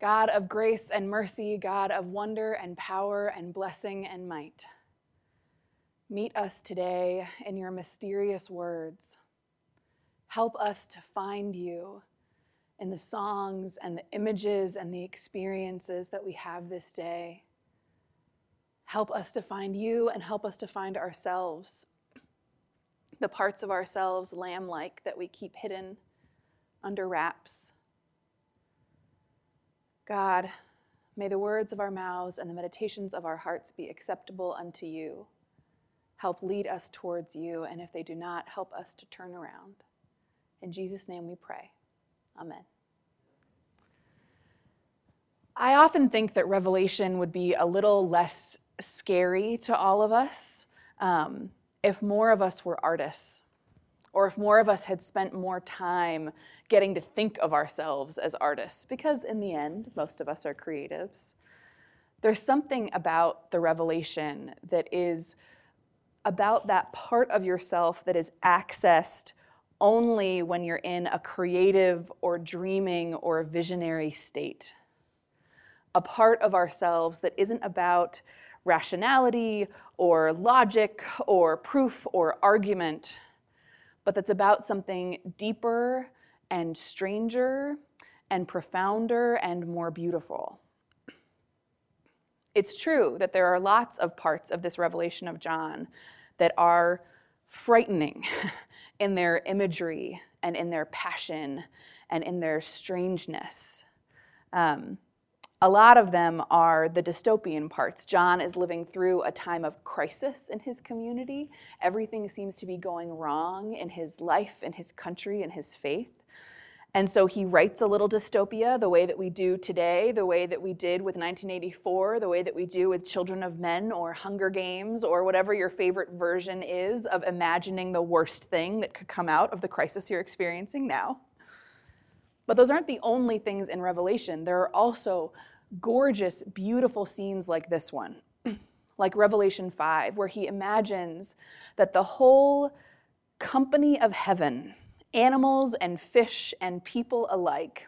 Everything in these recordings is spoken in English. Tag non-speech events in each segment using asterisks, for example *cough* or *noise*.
God of grace and mercy, God of wonder and power and blessing and might. Meet us today in your mysterious words. Help us to find you in the songs and the images and the experiences that we have this day. Help us to find you and help us to find ourselves, the parts of ourselves, lamb like, that we keep hidden under wraps. God, may the words of our mouths and the meditations of our hearts be acceptable unto you. Help lead us towards you, and if they do not, help us to turn around. In Jesus' name we pray. Amen. I often think that Revelation would be a little less scary to all of us um, if more of us were artists, or if more of us had spent more time getting to think of ourselves as artists, because in the end, most of us are creatives. There's something about the revelation that is about that part of yourself that is accessed only when you're in a creative or dreaming or visionary state. A part of ourselves that isn't about rationality or logic or proof or argument, but that's about something deeper and stranger and profounder and more beautiful. It's true that there are lots of parts of this revelation of John that are frightening *laughs* in their imagery and in their passion and in their strangeness. Um, a lot of them are the dystopian parts. John is living through a time of crisis in his community. Everything seems to be going wrong in his life, in his country, in his faith. And so he writes a little dystopia the way that we do today, the way that we did with 1984, the way that we do with Children of Men or Hunger Games or whatever your favorite version is of imagining the worst thing that could come out of the crisis you're experiencing now. But those aren't the only things in Revelation. There are also gorgeous, beautiful scenes like this one, *clears throat* like Revelation 5, where he imagines that the whole company of heaven, animals and fish and people alike,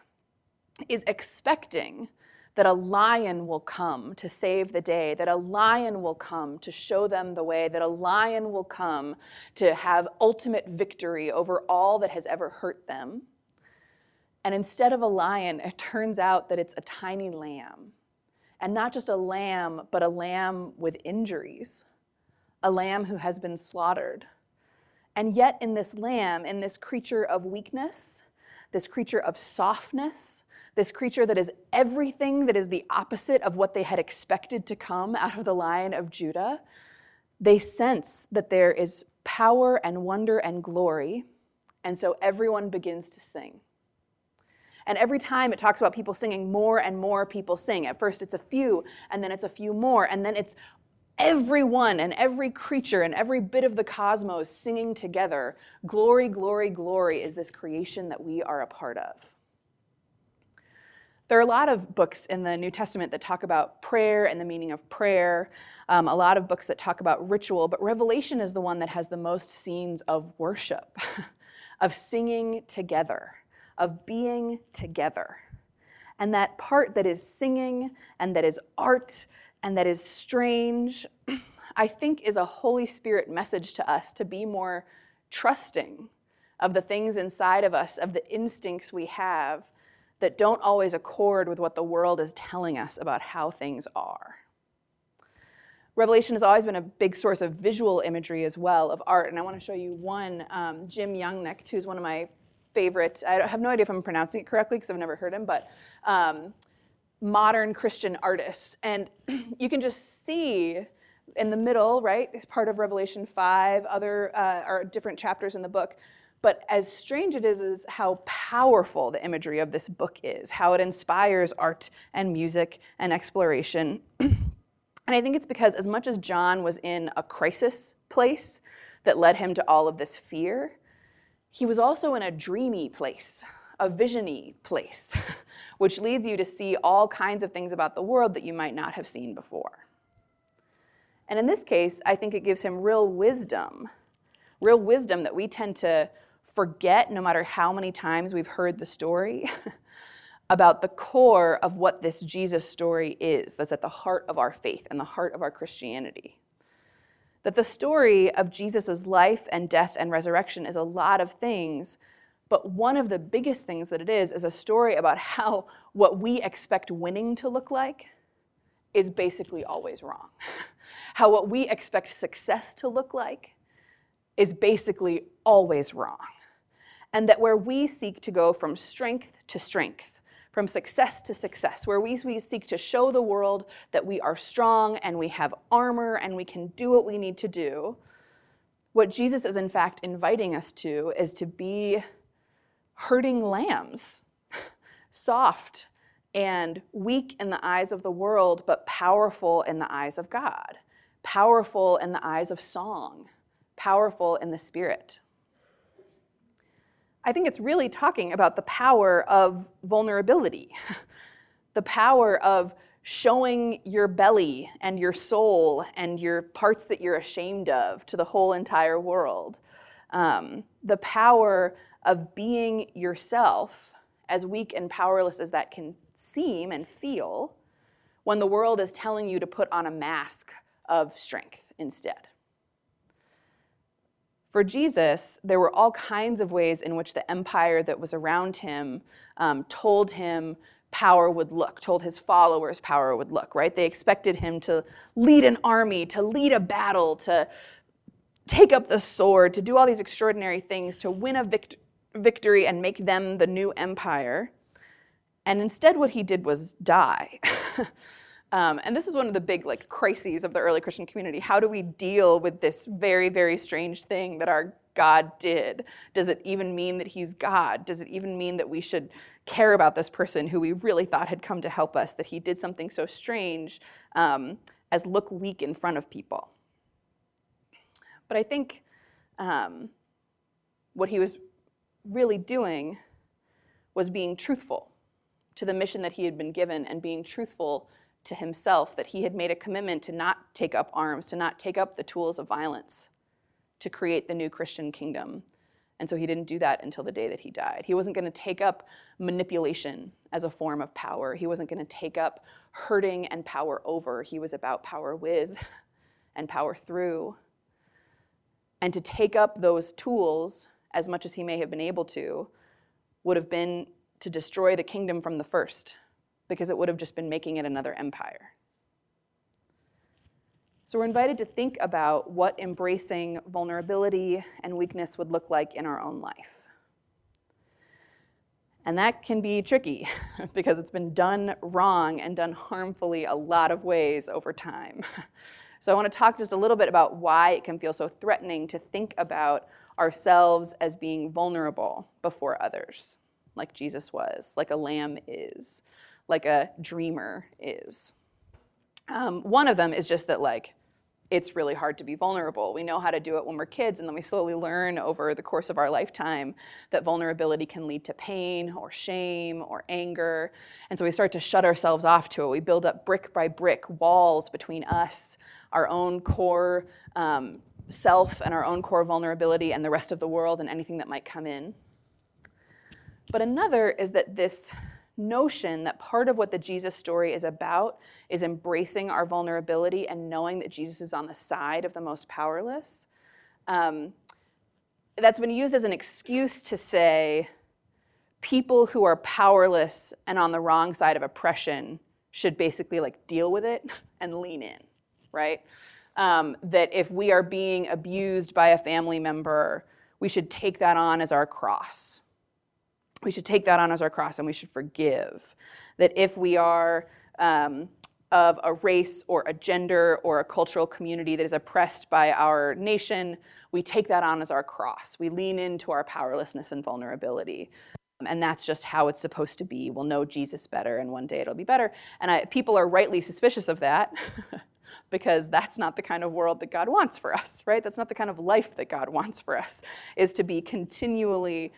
is expecting that a lion will come to save the day, that a lion will come to show them the way, that a lion will come to have ultimate victory over all that has ever hurt them. And instead of a lion, it turns out that it's a tiny lamb. And not just a lamb, but a lamb with injuries, a lamb who has been slaughtered and yet, in this lamb, in this creature of weakness, this creature of softness, this creature that is everything that is the opposite of what they had expected to come out of the lion of Judah, they sense that there is power and wonder and glory. And so everyone begins to sing. And every time it talks about people singing, more and more people sing. At first it's a few, and then it's a few more, and then it's everyone and every creature and every bit of the cosmos singing together glory, glory, glory is this creation that we are a part of. There are a lot of books in the New Testament that talk about prayer and the meaning of prayer, um, a lot of books that talk about ritual, but Revelation is the one that has the most scenes of worship, *laughs* of singing together, of being together. And that part that is singing and that is art and that is strange, I think is a Holy Spirit message to us to be more trusting of the things inside of us, of the instincts we have that don't always accord with what the world is telling us about how things are. Revelation has always been a big source of visual imagery as well, of art. And I want to show you one. Um, Jim Youngnick, who's one of my favorite, I have no idea if I'm pronouncing it correctly because I've never heard him, but um, modern Christian artists. And *clears throat* you can just see in the middle, right, is part of Revelation 5, other uh, or different chapters in the book. But as strange it is, is how powerful the imagery of this book is, how it inspires art and music and exploration. *clears throat* and I think it's because as much as John was in a crisis place that led him to all of this fear, he was also in a dreamy place a visiony place, *laughs* which leads you to see all kinds of things about the world that you might not have seen before. And in this case, I think it gives him real wisdom, real wisdom that we tend to forget no matter how many times we've heard the story *laughs* about the core of what this Jesus story is that's at the heart of our faith and the heart of our Christianity. That the story of Jesus' life and death and resurrection is a lot of things, but one of the biggest things that it is is a story about *laughs* how what we expect winning to look like is basically always wrong. *laughs* How what we expect success to look like is basically always wrong. And that where we seek to go from strength to strength, from success to success, where we, we seek to show the world that we are strong and we have armor and we can do what we need to do, what Jesus is in fact inviting us to is to be herding lambs, *laughs* soft and weak in the eyes of the world, but powerful in the eyes of God, powerful in the eyes of song, powerful in the spirit. I think it's really talking about the power of vulnerability, *laughs* the power of showing your belly and your soul and your parts that you're ashamed of to the whole entire world. Um, the power of being yourself, as weak and powerless as that can seem and feel, when the world is telling you to put on a mask of strength instead. For Jesus, there were all kinds of ways in which the empire that was around him um, told him power would look, told his followers power would look, right? They expected him to lead an army, to lead a battle, to take up the sword, to do all these extraordinary things, to win a vict- victory and make them the new empire. And instead, what he did was die. *laughs* Um, and this is one of the big like crises of the early Christian community. How do we deal with this very, very strange thing that our God did? Does it even mean that he's God? Does it even mean that we should care about this person who we really thought had come to help us, that he did something so strange um, as look weak in front of people? But I think um, what he was really doing was being truthful to the mission that he had been given and being truthful to himself that he had made a commitment to not take up arms, to not take up the tools of violence to create the new Christian kingdom. And so he didn't do that until the day that he died. He wasn't going to take up manipulation as a form of power. He wasn't going to take up hurting and power over. He was about power with and power through. And to take up those tools, as much as he may have been able to, would have been to destroy the kingdom from the first because it would have just been making it another empire. So we're invited to think about what embracing vulnerability and weakness would look like in our own life. And that can be tricky *laughs* because it's been done wrong and done harmfully a lot of ways over time. *laughs* So I want to talk just a little bit about why it can feel so threatening to think about ourselves as being vulnerable before others, like Jesus was, like a lamb is like a dreamer is. Um, one of them is just that, like, it's really hard to be vulnerable. We know how to do it when we're kids, and then we slowly learn over the course of our lifetime that vulnerability can lead to pain or shame or anger. And so we start to shut ourselves off to it. We build up brick by brick walls between us, our own core um, self, and our own core vulnerability, and the rest of the world and anything that might come in. But another is that this notion that part of what the Jesus story is about is embracing our vulnerability and knowing that Jesus is on the side of the most powerless. Um, that's been used as an excuse to say people who are powerless and on the wrong side of oppression should basically like deal with it *laughs* and lean in, right? Um, that if we are being abused by a family member, we should take that on as our cross we should take that on as our cross and we should forgive. That if we are um, of a race or a gender or a cultural community that is oppressed by our nation, we take that on as our cross. We lean into our powerlessness and vulnerability. Um, and that's just how it's supposed to be. We'll know Jesus better, and one day it'll be better. And I, people are rightly suspicious of that *laughs* because that's not the kind of world that God wants for us, right? That's not the kind of life that God wants for us, is to be continually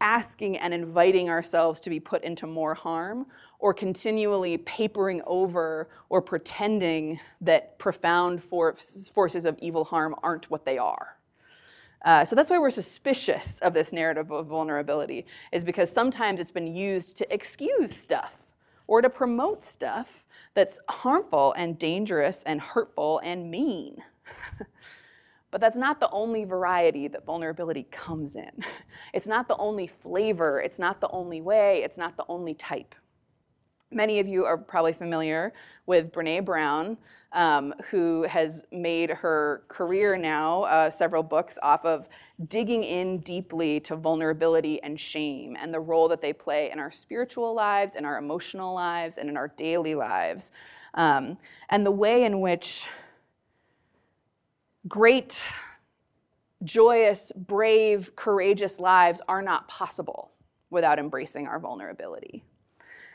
asking and inviting ourselves to be put into more harm or continually papering over or pretending that profound force, forces of evil harm aren't what they are. Uh, so that's why we're suspicious of this narrative of vulnerability, is because sometimes it's been used to excuse stuff or to promote stuff that's harmful and dangerous and hurtful and mean. *laughs* but that's not the only variety that vulnerability comes in. *laughs* It's not the only flavor, it's not the only way, it's not the only type. Many of you are probably familiar with Brene Brown, um, who has made her career now, uh, several books off of digging in deeply to vulnerability and shame and the role that they play in our spiritual lives, in our emotional lives, and in our daily lives. Um, and the way in which great, joyous, brave, courageous lives are not possible without embracing our vulnerability.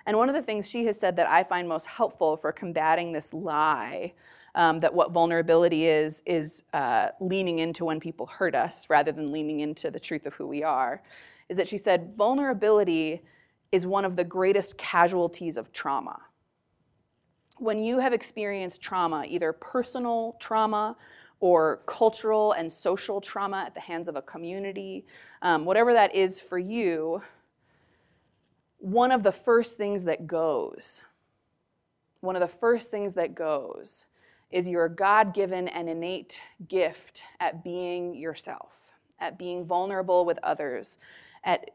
And one of the things she has said that I find most helpful for combating this lie um, that what vulnerability is, is uh, leaning into when people hurt us rather than leaning into the truth of who we are, is that she said vulnerability is one of the greatest casualties of trauma. When you have experienced trauma, either personal trauma or cultural and social trauma at the hands of a community, um, whatever that is for you, one of the first things that goes, one of the first things that goes is your God given and innate gift at being yourself, at being vulnerable with others, at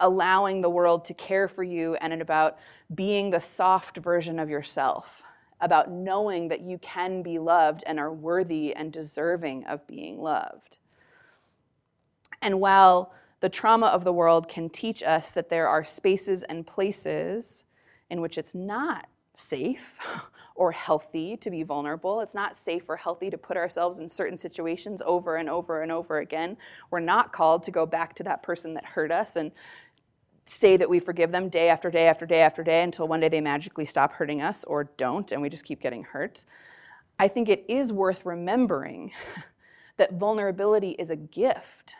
allowing the world to care for you, and about being the soft version of yourself, about knowing that you can be loved and are worthy and deserving of being loved. And while the trauma of the world can teach us that there are spaces and places in which it's not safe *laughs* or healthy to be vulnerable. It's not safe or healthy to put ourselves in certain situations over and over and over again. We're not called to go back to that person that hurt us and say that we forgive them day after day after day after day until one day they magically stop hurting us or don't and we just keep getting hurt. I think it is worth remembering *laughs* that vulnerability is a gift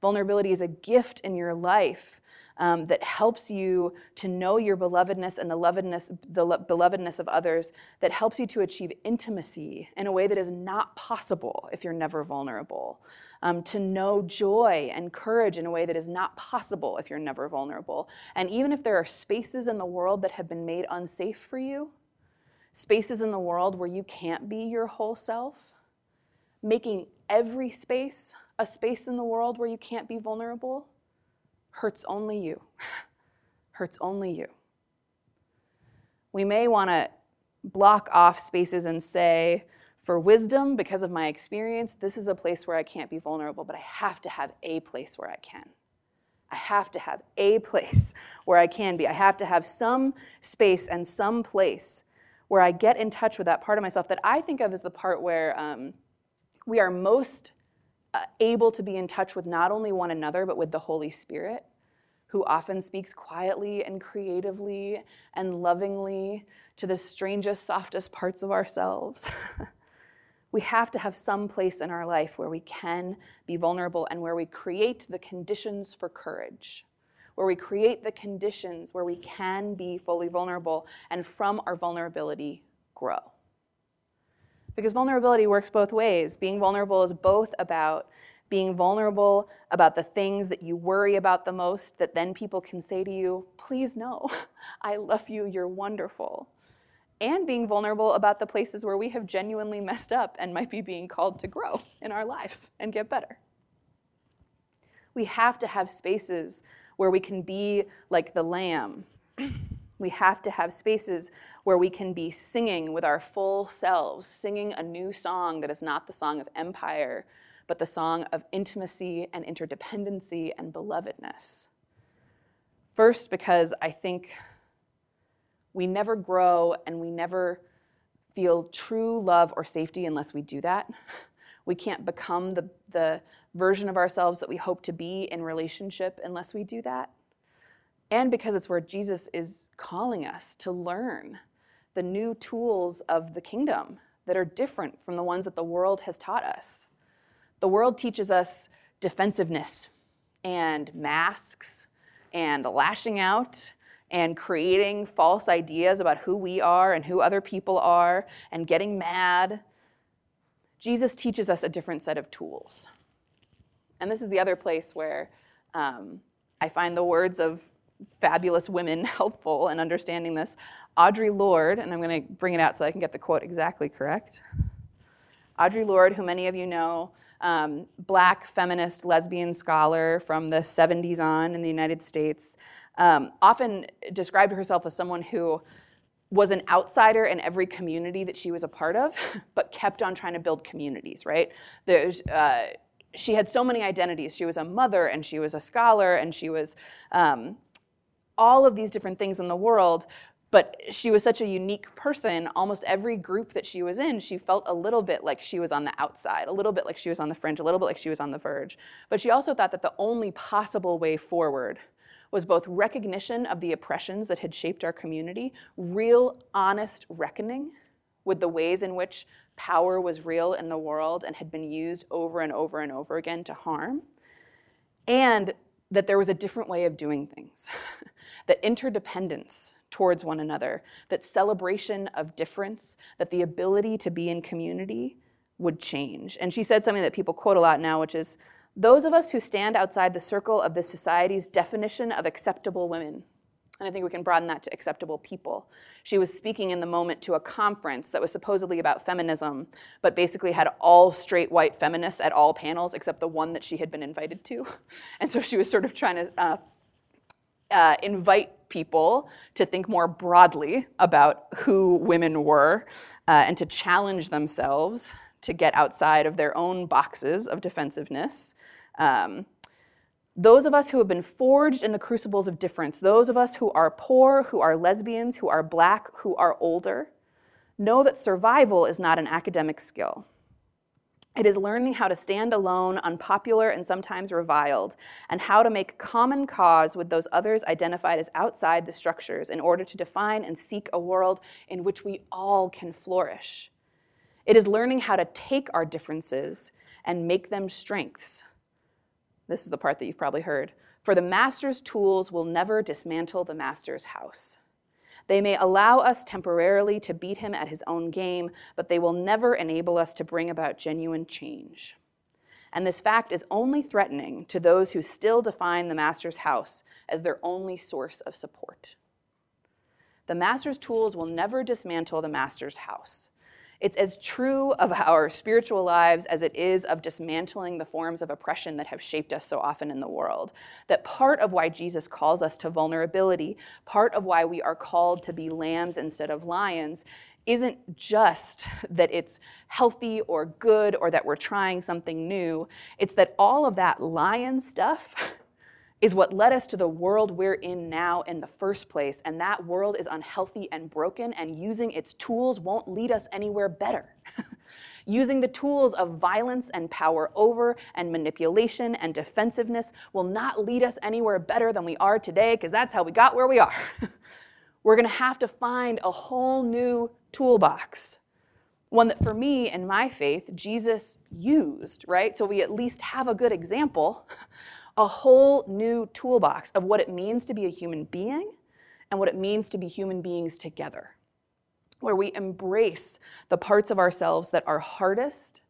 Vulnerability is a gift in your life um, that helps you to know your belovedness and the belovedness, the lo- belovedness of others, that helps you to achieve intimacy in a way that is not possible if you're never vulnerable. Um, to know joy and courage in a way that is not possible if you're never vulnerable. And even if there are spaces in the world that have been made unsafe for you, spaces in the world where you can't be your whole self, making every space a space in the world where you can't be vulnerable hurts only you. *laughs* hurts only you. We may want to block off spaces and say, for wisdom, because of my experience, this is a place where I can't be vulnerable, but I have to have a place where I can. I have to have a *laughs* place where I can be. I have to have some space and some place where I get in touch with that part of myself that I think of as the part where um, we are most Uh, able to be in touch with not only one another, but with the Holy Spirit, who often speaks quietly and creatively and lovingly to the strangest, softest parts of ourselves. *laughs* we have to have some place in our life where we can be vulnerable and where we create the conditions for courage, where we create the conditions where we can be fully vulnerable and from our vulnerability grow. Because vulnerability works both ways. Being vulnerable is both about being vulnerable about the things that you worry about the most, that then people can say to you, please no, *laughs* I love you, you're wonderful. And being vulnerable about the places where we have genuinely messed up and might be being called to grow in our lives and get better. We have to have spaces where we can be like the lamb *clears throat* we have to have spaces where we can be singing with our full selves, singing a new song that is not the song of empire, but the song of intimacy and interdependency and belovedness. First, because I think we never grow and we never feel true love or safety unless we do that. We can't become the, the version of ourselves that we hope to be in relationship unless we do that and because it's where Jesus is calling us to learn the new tools of the kingdom that are different from the ones that the world has taught us. The world teaches us defensiveness and masks and lashing out and creating false ideas about who we are and who other people are and getting mad. Jesus teaches us a different set of tools. And this is the other place where um, I find the words of fabulous women *laughs* helpful in understanding this. Audre Lorde, and I'm going to bring it out so I can get the quote exactly correct. Audre Lorde, who many of you know, um, black feminist lesbian scholar from the 70s on in the United States, um, often described herself as someone who was an outsider in every community that she was a part of, *laughs* but kept on trying to build communities, right? There's, uh, she had so many identities. She was a mother, and she was a scholar, and she was um, all of these different things in the world. But she was such a unique person. Almost every group that she was in, she felt a little bit like she was on the outside, a little bit like she was on the fringe, a little bit like she was on the verge. But she also thought that the only possible way forward was both recognition of the oppressions that had shaped our community, real, honest reckoning with the ways in which power was real in the world and had been used over and over and over again to harm, and that there was a different way of doing things, *laughs* that interdependence towards one another, that celebration of difference, that the ability to be in community would change. And she said something that people quote a lot now, which is those of us who stand outside the circle of this society's definition of acceptable women. And I think we can broaden that to acceptable people. She was speaking in the moment to a conference that was supposedly about feminism, but basically had all straight white feminists at all panels except the one that she had been invited to. *laughs* And so she was sort of trying to uh, uh, invite people to think more broadly about who women were uh, and to challenge themselves to get outside of their own boxes of defensiveness um, those of us who have been forged in the crucibles of difference, those of us who are poor, who are lesbians, who are black, who are older, know that survival is not an academic skill. It is learning how to stand alone, unpopular, and sometimes reviled, and how to make common cause with those others identified as outside the structures in order to define and seek a world in which we all can flourish. It is learning how to take our differences and make them strengths this is the part that you've probably heard. For the master's tools will never dismantle the master's house. They may allow us temporarily to beat him at his own game, but they will never enable us to bring about genuine change. And this fact is only threatening to those who still define the master's house as their only source of support. The master's tools will never dismantle the master's house. It's as true of our spiritual lives as it is of dismantling the forms of oppression that have shaped us so often in the world. That part of why Jesus calls us to vulnerability, part of why we are called to be lambs instead of lions, isn't just that it's healthy or good or that we're trying something new. It's that all of that lion stuff *laughs* is what led us to the world we're in now in the first place. And that world is unhealthy and broken, and using its tools won't lead us anywhere better. *laughs* using the tools of violence and power over and manipulation and defensiveness will not lead us anywhere better than we are today, because that's how we got where we are. *laughs* we're to have to find a whole new toolbox. One that for me and my faith, Jesus used, right? So we at least have a good example *laughs* a whole new toolbox of what it means to be a human being and what it means to be human beings together, where we embrace the parts of ourselves that are hardest,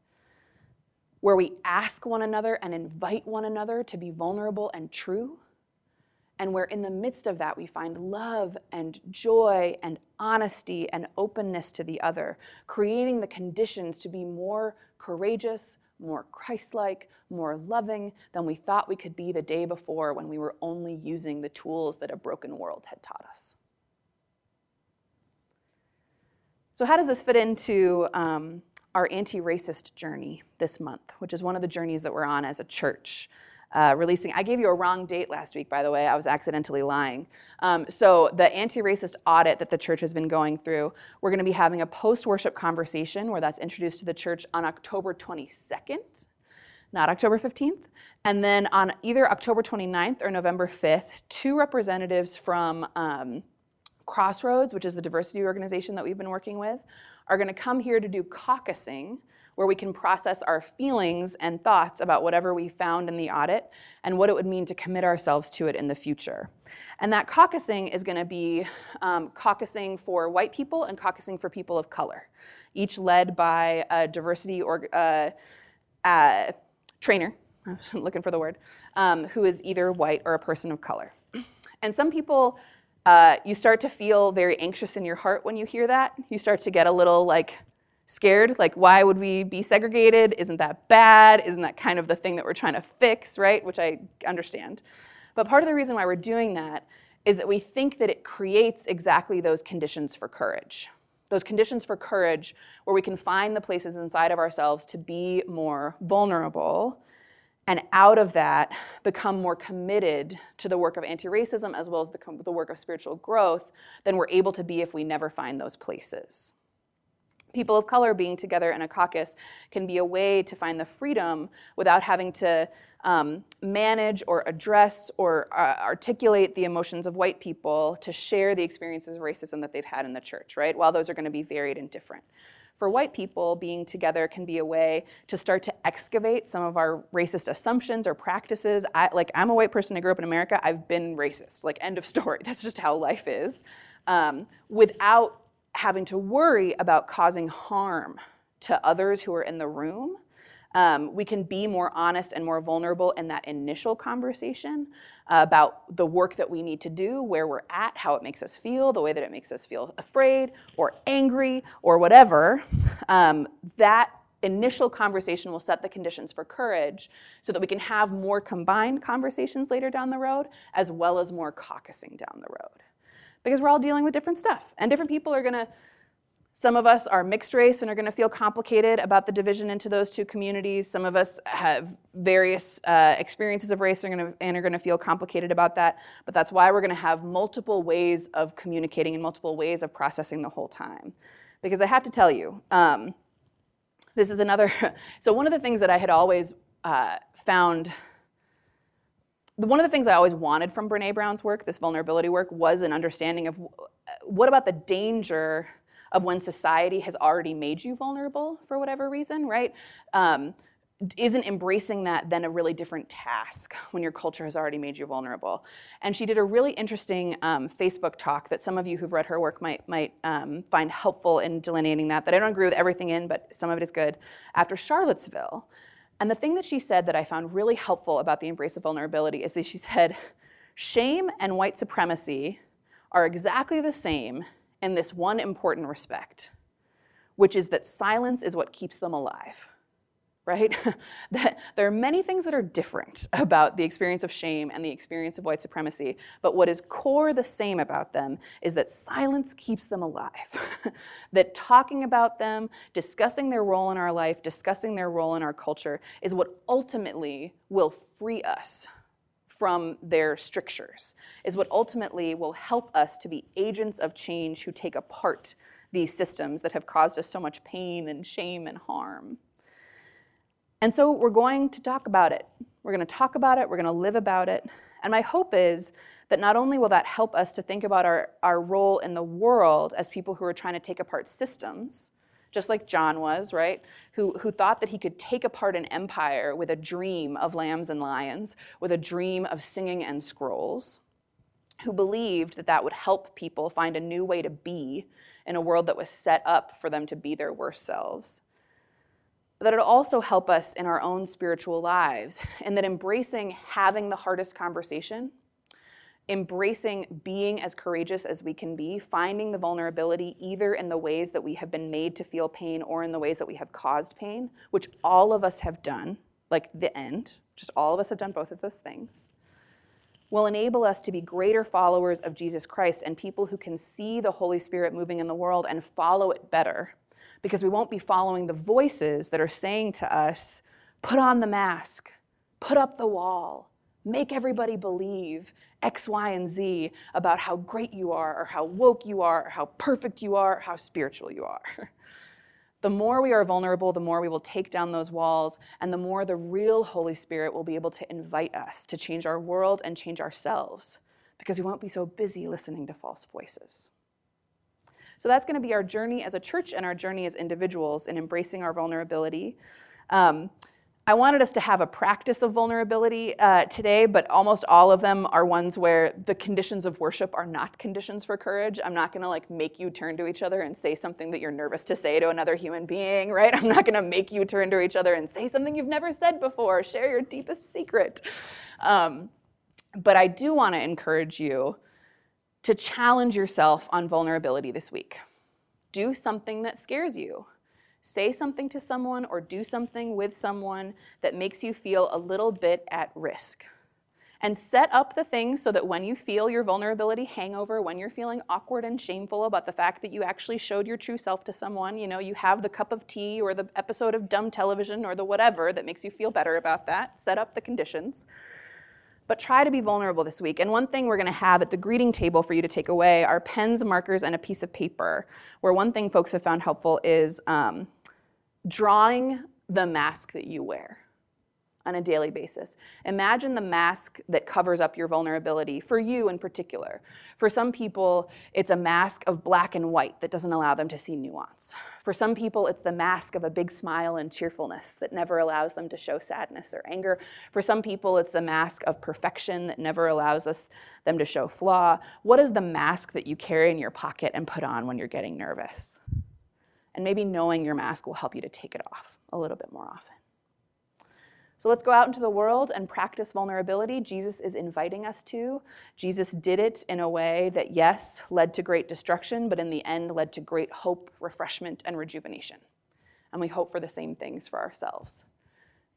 where we ask one another and invite one another to be vulnerable and true, and where in the midst of that we find love and joy and honesty and openness to the other, creating the conditions to be more courageous, more Christ like, more loving than we thought we could be the day before when we were only using the tools that a broken world had taught us. So, how does this fit into um, our anti racist journey this month, which is one of the journeys that we're on as a church? Uh, releasing. I gave you a wrong date last week, by the way. I was accidentally lying. Um, so, the anti racist audit that the church has been going through, we're going to be having a post worship conversation where that's introduced to the church on October 22nd, not October 15th. And then on either October 29th or November 5th, two representatives from um, Crossroads, which is the diversity organization that we've been working with, are going to come here to do caucusing where we can process our feelings and thoughts about whatever we found in the audit and what it would mean to commit ourselves to it in the future. And that caucusing is going to be um, caucusing for white people and caucusing for people of color, each led by a diversity or uh, uh, trainer *laughs* I'm looking for the word, um, who is either white or a person of color. And some people, uh, you start to feel very anxious in your heart when you hear that. You start to get a little like scared, like, why would we be segregated? Isn't that bad? Isn't that kind of the thing that we're trying to fix, right? Which I understand. But part of the reason why we're doing that is that we think that it creates exactly those conditions for courage. Those conditions for courage where we can find the places inside of ourselves to be more vulnerable and out of that become more committed to the work of anti-racism as well as the, the work of spiritual growth than we're able to be if we never find those places people of color being together in a caucus can be a way to find the freedom without having to um, manage or address or uh, articulate the emotions of white people to share the experiences of racism that they've had in the church, right? While those are going to be varied and different. For white people, being together can be a way to start to excavate some of our racist assumptions or practices. I, like, I'm a white person, I grew up in America, I've been racist. Like, end of story. *laughs* That's just how life is. Um, without having to worry about causing harm to others who are in the room. Um, we can be more honest and more vulnerable in that initial conversation about the work that we need to do, where we're at, how it makes us feel, the way that it makes us feel afraid or angry or whatever. Um, that initial conversation will set the conditions for courage so that we can have more combined conversations later down the road, as well as more caucusing down the road because we're all dealing with different stuff. And different people are going to, some of us are mixed race and are going to feel complicated about the division into those two communities. Some of us have various uh, experiences of race and are, going to feel complicated about that. But that's why we're going to have multiple ways of communicating and multiple ways of processing the whole time. Because I have to tell you, um, this is another, *laughs* so one of the things that I had always uh, found one of the things I always wanted from Brene Brown's work, this vulnerability work, was an understanding of what about the danger of when society has already made you vulnerable for whatever reason, right? Um, isn't embracing that then a really different task when your culture has already made you vulnerable? And she did a really interesting um, Facebook talk that some of you who've read her work might might um, find helpful in delineating that. That I don't agree with everything in, but some of it is good. After Charlottesville, and the thing that she said that I found really helpful about the embrace of vulnerability is that she said, shame and white supremacy are exactly the same in this one important respect, which is that silence is what keeps them alive right? *laughs* that there are many things that are different about the experience of shame and the experience of white supremacy, but what is core the same about them is that silence keeps them alive. *laughs* that talking about them, discussing their role in our life, discussing their role in our culture is what ultimately will free us from their strictures, is what ultimately will help us to be agents of change who take apart these systems that have caused us so much pain and shame and harm. And so we're going to talk about it. We're going to talk about it, we're going to live about it. And my hope is that not only will that help us to think about our, our role in the world as people who are trying to take apart systems, just like John was, right? Who, who thought that he could take apart an empire with a dream of lambs and lions, with a dream of singing and scrolls, who believed that that would help people find a new way to be in a world that was set up for them to be their worst selves that it'll also help us in our own spiritual lives, *laughs* and that embracing having the hardest conversation, embracing being as courageous as we can be, finding the vulnerability either in the ways that we have been made to feel pain or in the ways that we have caused pain, which all of us have done, like the end, just all of us have done both of those things, will enable us to be greater followers of Jesus Christ and people who can see the Holy Spirit moving in the world and follow it better because we won't be following the voices that are saying to us, put on the mask, put up the wall, make everybody believe X, Y, and Z about how great you are, or how woke you are, or how perfect you are, or how spiritual you are. *laughs* the more we are vulnerable, the more we will take down those walls, and the more the real Holy Spirit will be able to invite us to change our world and change ourselves, because we won't be so busy listening to false voices. So that's going to be our journey as a church and our journey as individuals in embracing our vulnerability. Um, I wanted us to have a practice of vulnerability uh, today, but almost all of them are ones where the conditions of worship are not conditions for courage. I'm not gonna like make you turn to each other and say something that you're nervous to say to another human being, right? I'm not gonna make you turn to each other and say something you've never said before, share your deepest secret. Um, but I do wanna encourage you to challenge yourself on vulnerability this week. Do something that scares you say something to someone or do something with someone that makes you feel a little bit at risk. And set up the things so that when you feel your vulnerability hangover, when you're feeling awkward and shameful about the fact that you actually showed your true self to someone, you know, you have the cup of tea or the episode of dumb television or the whatever that makes you feel better about that, set up the conditions. But try to be vulnerable this week. And one thing we're going to have at the greeting table for you to take away are pens, markers, and a piece of paper. Where one thing folks have found helpful is um, drawing the mask that you wear on a daily basis. Imagine the mask that covers up your vulnerability for you in particular. For some people, it's a mask of black and white that doesn't allow them to see nuance. For some people, it's the mask of a big smile and cheerfulness that never allows them to show sadness or anger. For some people, it's the mask of perfection that never allows us them to show flaw. What is the mask that you carry in your pocket and put on when you're getting nervous? And maybe knowing your mask will help you to take it off a little bit more often. So let's go out into the world and practice vulnerability. Jesus is inviting us to. Jesus did it in a way that, yes, led to great destruction, but in the end led to great hope, refreshment, and rejuvenation. And we hope for the same things for ourselves.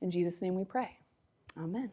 In Jesus' name we pray. Amen.